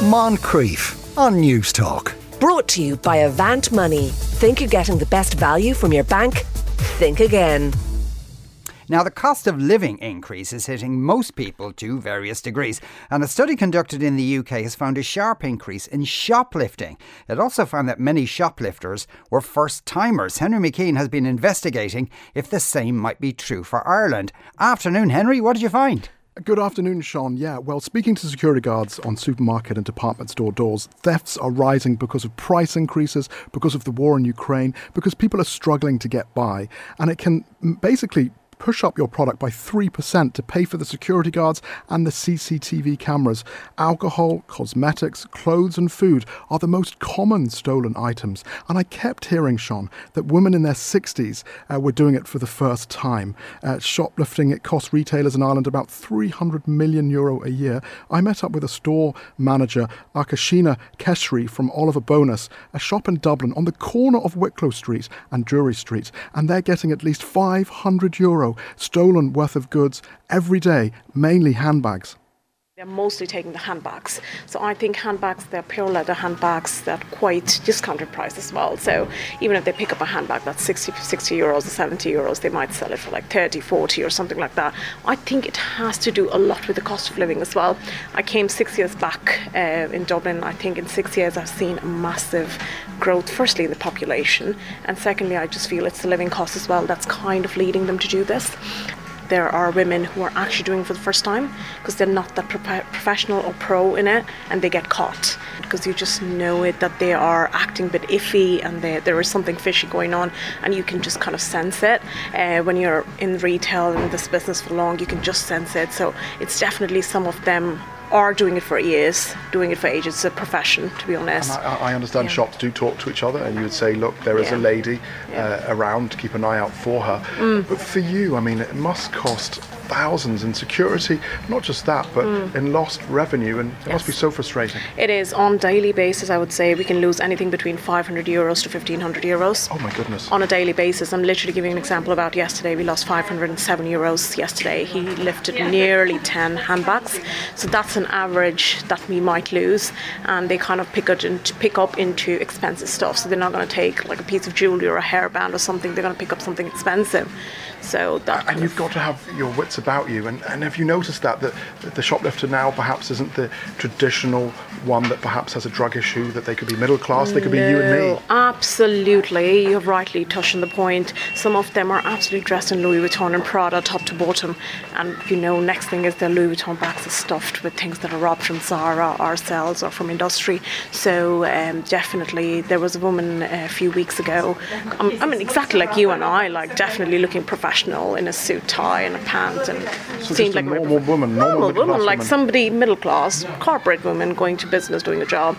Moncrieff on Newstalk. Brought to you by Avant Money. Think you're getting the best value from your bank? Think again. Now, the cost of living increase is hitting most people to various degrees, and a study conducted in the UK has found a sharp increase in shoplifting. It also found that many shoplifters were first timers. Henry McKean has been investigating if the same might be true for Ireland. Afternoon, Henry, what did you find? Good afternoon, Sean. Yeah, well, speaking to security guards on supermarket and department store doors, thefts are rising because of price increases, because of the war in Ukraine, because people are struggling to get by. And it can basically push up your product by 3% to pay for the security guards and the CCTV cameras. Alcohol, cosmetics, clothes, and food are the most common stolen items. And I kept hearing, Sean, that women in their 60s uh, were doing it for the first time. Uh, shoplifting, it costs retailers in Ireland about 300 million euro a year. I met up with a store manager, Akashina Keshri from Oliver Bonas, a shop in Dublin on the corner of Wicklow Street and Drury Street, and they're getting at least 500 euro stolen worth of goods every day, mainly handbags. They're mostly taking the handbags. So I think handbags, they're pure leather handbags that quite discounted price as well. So even if they pick up a handbag that's 60, 60 euros or 70 euros, they might sell it for like 30, 40 or something like that. I think it has to do a lot with the cost of living as well. I came six years back uh, in Dublin. I think in six years I've seen a massive growth, firstly in the population, and secondly, I just feel it's the living cost as well that's kind of leading them to do this there are women who are actually doing for the first time because they're not that pro- professional or pro in it and they get caught because you just know it that they are acting a bit iffy and they, there is something fishy going on and you can just kind of sense it. Uh, when you're in retail and this business for long you can just sense it. So it's definitely some of them are doing it for years, doing it for ages. It's a profession, to be honest. I, I understand Yeah. shops do talk to each other, and you would say, look, there is Yeah. a lady Yeah. uh, around to keep an eye out for her. Mm. But for you, I mean, it must cost thousands in security, not just that, but Mm. in lost revenue, and it must be so frustrating. It is on daily basis. I would say we can lose anything between 500 euros to 1500 euros. Oh my goodness! On a daily basis, I'm literally giving an example about yesterday. We lost 507 euros yesterday. He lifted nearly 10 handbags, so that's an average that we might lose. And they kind of pick it into, pick up into expensive stuff. So they're not going to take like a piece of jewelry or a hairband or something. They're going to pick up something expensive. So that And you've got to have your wits about you. And, and have you noticed that, that the shoplifter now perhaps isn't the traditional one that perhaps has a drug issue, that they could be middle class, they could be you and me? Absolutely, you've rightly touched on the point. Some of them are absolutely dressed in Louis Vuitton and Prada, top to bottom, and you know, next thing is their Louis Vuitton bags are stuffed with things that are robbed from Zara, ourselves, or from industry. So um, definitely, there was a woman a few weeks ago. Um, I mean, exactly like you and I, like definitely looking professional in a suit, tie, and a pant, and So seemed a like very normal woman, normal normal woman, like woman. somebody middle class, corporate woman going to business, doing a job.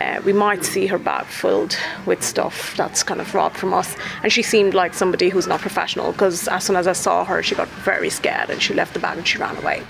Uh, we might see her bag filled with stuff that's kind of robbed from us. And she seemed like somebody who's not professional because as soon as I saw her, she got very scared and she left the bag and she ran away.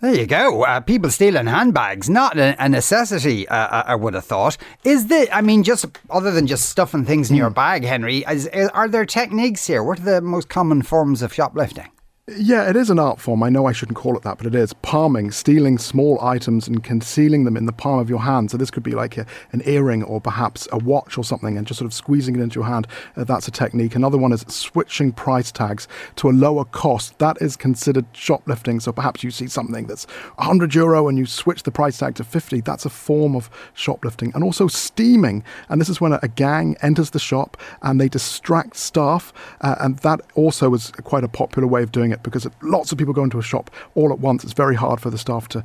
There you go. Uh, people stealing handbags, not a, a necessity, uh, I- I would have thought. Is the, I mean, just other than just stuffing things in your bag, Henry, is, are there techniques here? What are the most common forms of shoplifting? Yeah, it is an art form. I know I shouldn't call it that, but it is. Palming, stealing small items and concealing them in the palm of your hand. So this could be like a, an earring or perhaps a watch or something and just sort of squeezing it into your hand. Uh, that's a technique. Another one is switching price tags to a lower cost. That is considered shoplifting. So perhaps you see something that's 100 euro and you switch the price tag to 50. That's a form of shoplifting. And also steaming. And this is when a, a gang enters the shop and they distract staff. Uh, and that also is quite a popular way of doing it because lots of people go into a shop all at once. It's very hard for the staff to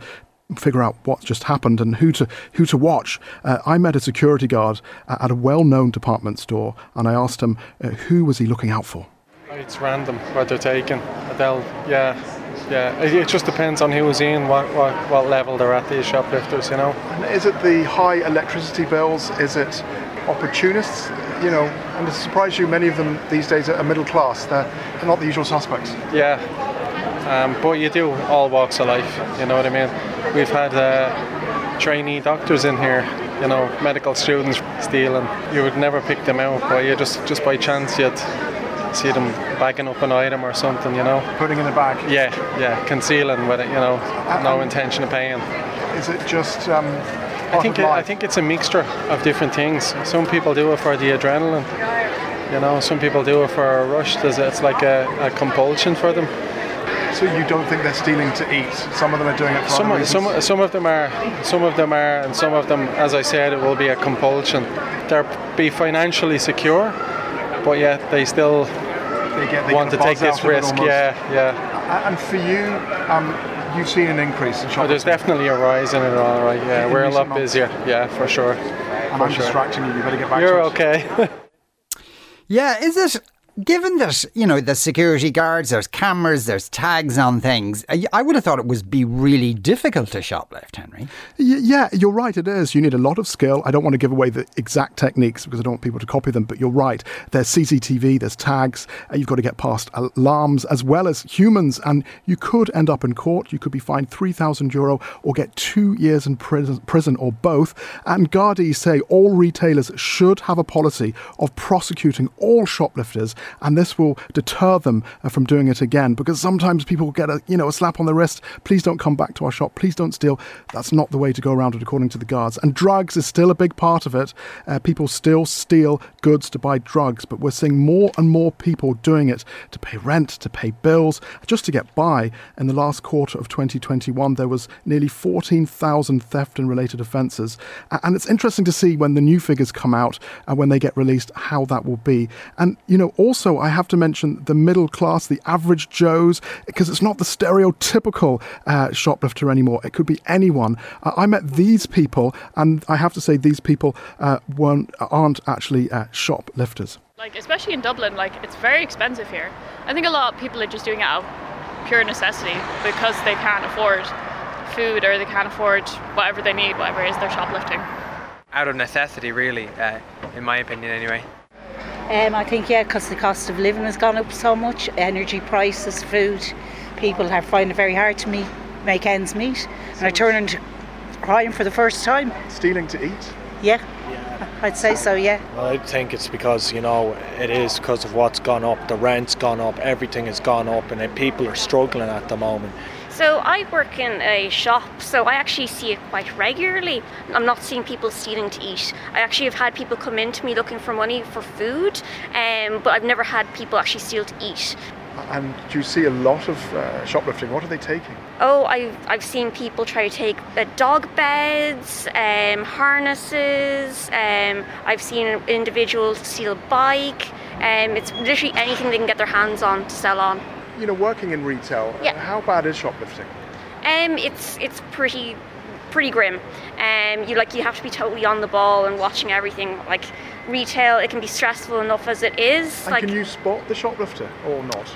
figure out what just happened and who to who to watch. Uh, I met a security guard uh, at a well-known department store, and I asked him uh, who was he looking out for. It's random what they're taking. They'll, yeah, yeah. It, it just depends on who's in, what, what, what level they're at. These shoplifters, you know. And is it the high electricity bills? Is it opportunists? You know, and to surprise you, many of them these days are middle class. They're, they're not the usual suspects. Yeah. Um, but you do all walks of life. You know what I mean? We've had uh, trainee doctors in here. You know, medical students stealing. You would never pick them out, but you just just by chance you'd see them bagging up an item or something. You know. Putting in a bag. Yeah, yeah, concealing with it. You know, no intention of paying. Is it just um, I think it, I think it's a mixture of different things. Some people do it for the adrenaline. You know, some people do it for a rush. It's like a, a compulsion for them. So you don't think they're stealing to eat? Some of them are doing it for Some, other some, some of them are, some of them are, and some of them, as I said, it will be a compulsion. They'll be financially secure, but yet they still they get, they want to take this of risk. Yeah, yeah. And for you, um, you've seen an increase in Oh, there's definitely a rise in it, all right. Yeah, In we're a lot months. busier. Yeah, for sure. and for I'm sure. distracting you. You better get back You're to okay. Yeah, is it given that you know the security guards, there's cameras, there's tags on things? I, would have thought it would be really difficult to shoplift, Henry. Y- Yeah, you're right. It is. You need a lot of skill. I don't want to give away the exact techniques because I don't want people to copy them. But you're right. There's CCTV. There's tags. Uh, you've got to get past alarms as well as humans, and you could end up in court. You could be fined three thousand euro or get two years in prison, prison or both. And Gardaí say all retailers should have a policy of prosecuting all shoplifters, and this will deter them uh, from doing it again. Because sometimes people get a you know a slap on the wrist. Please don't come back to our shop. Please don't steal. That's not the way to go around it, according to the guards. And drugs is still a big part of it. Uh, people still steal goods to buy drugs, but we're seeing more and more people doing it to pay rent, to pay bills, just to get by. In the last quarter of 2021, there was nearly 14,000 theft and related offences. And it's interesting to see when the new figures come out and when they get released how that will be. And, you know, also I have to mention the middle class, the average Joes, because it's not the stereotypical uh, shoplifter anymore. It could be anyone. Uh, I met these people, and I have to say, these people uh, weren't, aren't actually uh, shoplifters. Like especially in Dublin, like it's very expensive here. I think a lot of people are just doing it out of pure necessity because they can't afford food or they can't afford whatever they need, whatever it is they're shoplifting. out of necessity, really, uh, in my opinion, anyway. Um, I think, yeah, because the cost of living has gone up so much, energy prices, food, people are finding it very hard to meet, make ends meet and are turning to crime for the first time. Stealing to eat? Yeah, I'd say so, yeah. Well, I think it's because you know it is because of what's gone up. The rent's gone up, everything has gone up, and people are struggling at the moment. So I work in a shop, so I actually see it quite regularly. I'm not seeing people stealing to eat. I actually have had people come in to me looking for money for food, um, but I've never had people actually steal to eat. And do you see a lot of uh, shoplifting? What are they taking? Oh, I've, I've seen people try to take uh, dog beds, um, harnesses. Um, I've seen individuals steal a bike. Um, it's literally anything they can get their hands on to sell on. You know, working in retail, Yeah. how bad is shoplifting? Um, it's it's pretty pretty grim. Um, you like you have to be totally on the ball and watching everything. Like retail, it can be stressful enough as it is. And like can you spot the shoplifter or not?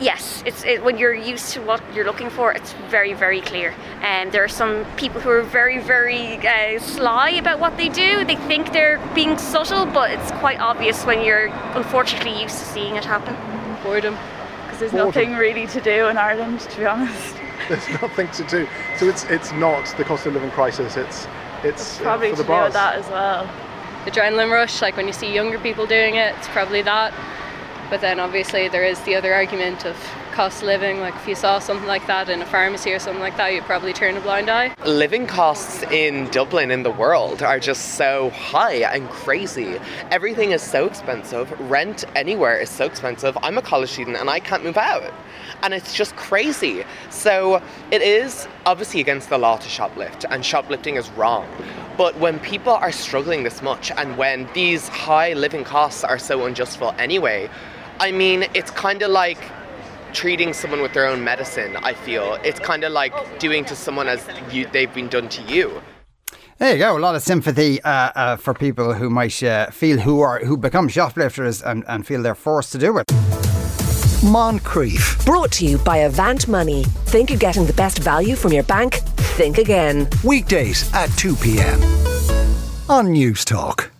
yes, it's it, when you're used to what you're looking for, it's very very clear. And there are some people who are very very uh, sly about what they do. They think they're being subtle, but it's quite obvious when you're unfortunately used to seeing it happen. Boredom. Because there's Boredom. nothing really to do in Ireland, to be honest. There's nothing to do. So it's it's not the cost of living crisis. It's it's, uh, Probably for to the do bars. with that as well. The adrenaline rush, like when you see younger people doing it, it's probably that. But then obviously there is the other argument of cost of living. Like if you saw something like that in a pharmacy or something like that, you'd probably turn a blind eye. Living costs in Dublin, in the world, are just so high and crazy. Everything is so expensive. Rent anywhere is so expensive. I'm a college student and I can't move out. And it's just crazy. So it is obviously against the law to shoplift, and shoplifting is wrong. But when people are struggling this much and when these high living costs are so unjustful anyway, I mean, it's kind of like treating someone with their own medicine, I feel. It's kind of like doing to someone as you, they've been done to you. There you go. A lot of sympathy uh, uh, for people who might uh, feel who are who become shoplifters and, and feel they're forced to do it. Moncrieff. Brought to you by Avant Money. Think you're getting the best value from your bank? Think again. Weekdays at 2 p.m. on Newstalk.